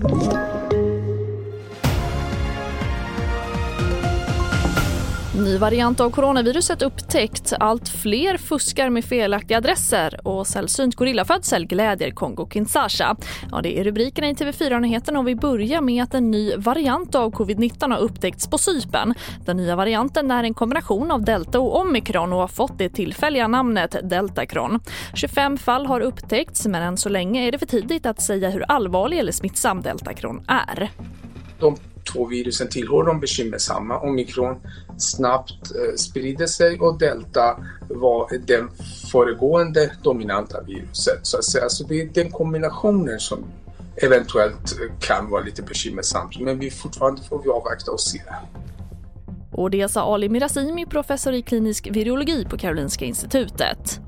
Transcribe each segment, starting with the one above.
Thank you. Ny variant av coronaviruset upptäckt. Allt fler fuskar med felaktiga adresser och sällsynt gorillafödsel glädjer Kongo-Kinshasa. Ja, det är rubrikerna i TV4-nyheterna och vi börjar med att en ny variant av covid-19 har upptäckts på Cypern. Den nya varianten är en kombination av delta och omikron och har fått det tillfälliga namnet deltacron. 25 fall har upptäckts men än så länge är det för tidigt att säga hur allvarlig eller smittsam deltacron är. De två virusen tillhör de bekymmersamma. Omikron snabbt eh, sprider sig och delta var det föregående dominanta viruset. Så att säga. Alltså det är den kombinationen som eventuellt eh, kan vara lite bekymmersamt. Men vi fortfarande får vi avvakta och se. Och det sa alltså Ali Mirazimi, professor i klinisk virologi på Karolinska institutet.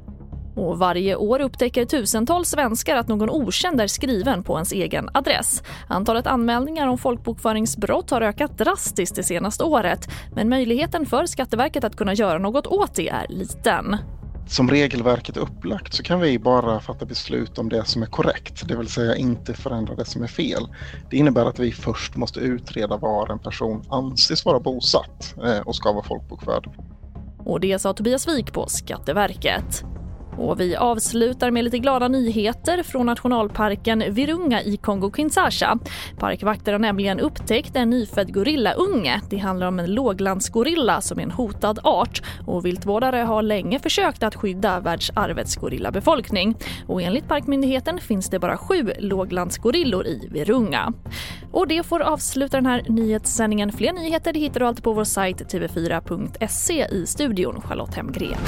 Och varje år upptäcker tusentals svenskar att någon okänd är skriven på ens egen adress. Antalet anmälningar om folkbokföringsbrott har ökat drastiskt det senaste året men möjligheten för Skatteverket att kunna göra något åt det är liten. Som regelverket är upplagt så kan vi bara fatta beslut om det som är korrekt, det vill säga inte förändra det som är fel. Det innebär att vi först måste utreda var en person anses vara bosatt eh, och ska vara folkbokförd. Och det sa Tobias Wik på Skatteverket. Och vi avslutar med lite glada nyheter från nationalparken Virunga i Kongo-Kinshasa. Parkvakter har nämligen upptäckt en nyfödd gorillaunge. Det handlar om en låglandsgorilla som är en hotad art och viltvårdare har länge försökt att skydda världsarvets gorillabefolkning. Och enligt Parkmyndigheten finns det bara sju låglandsgorillor i Virunga. Och det får avsluta den här nyhetssändningen. Fler nyheter hittar du alltid på vår sajt tv4.se i studion Charlotte Hemgren.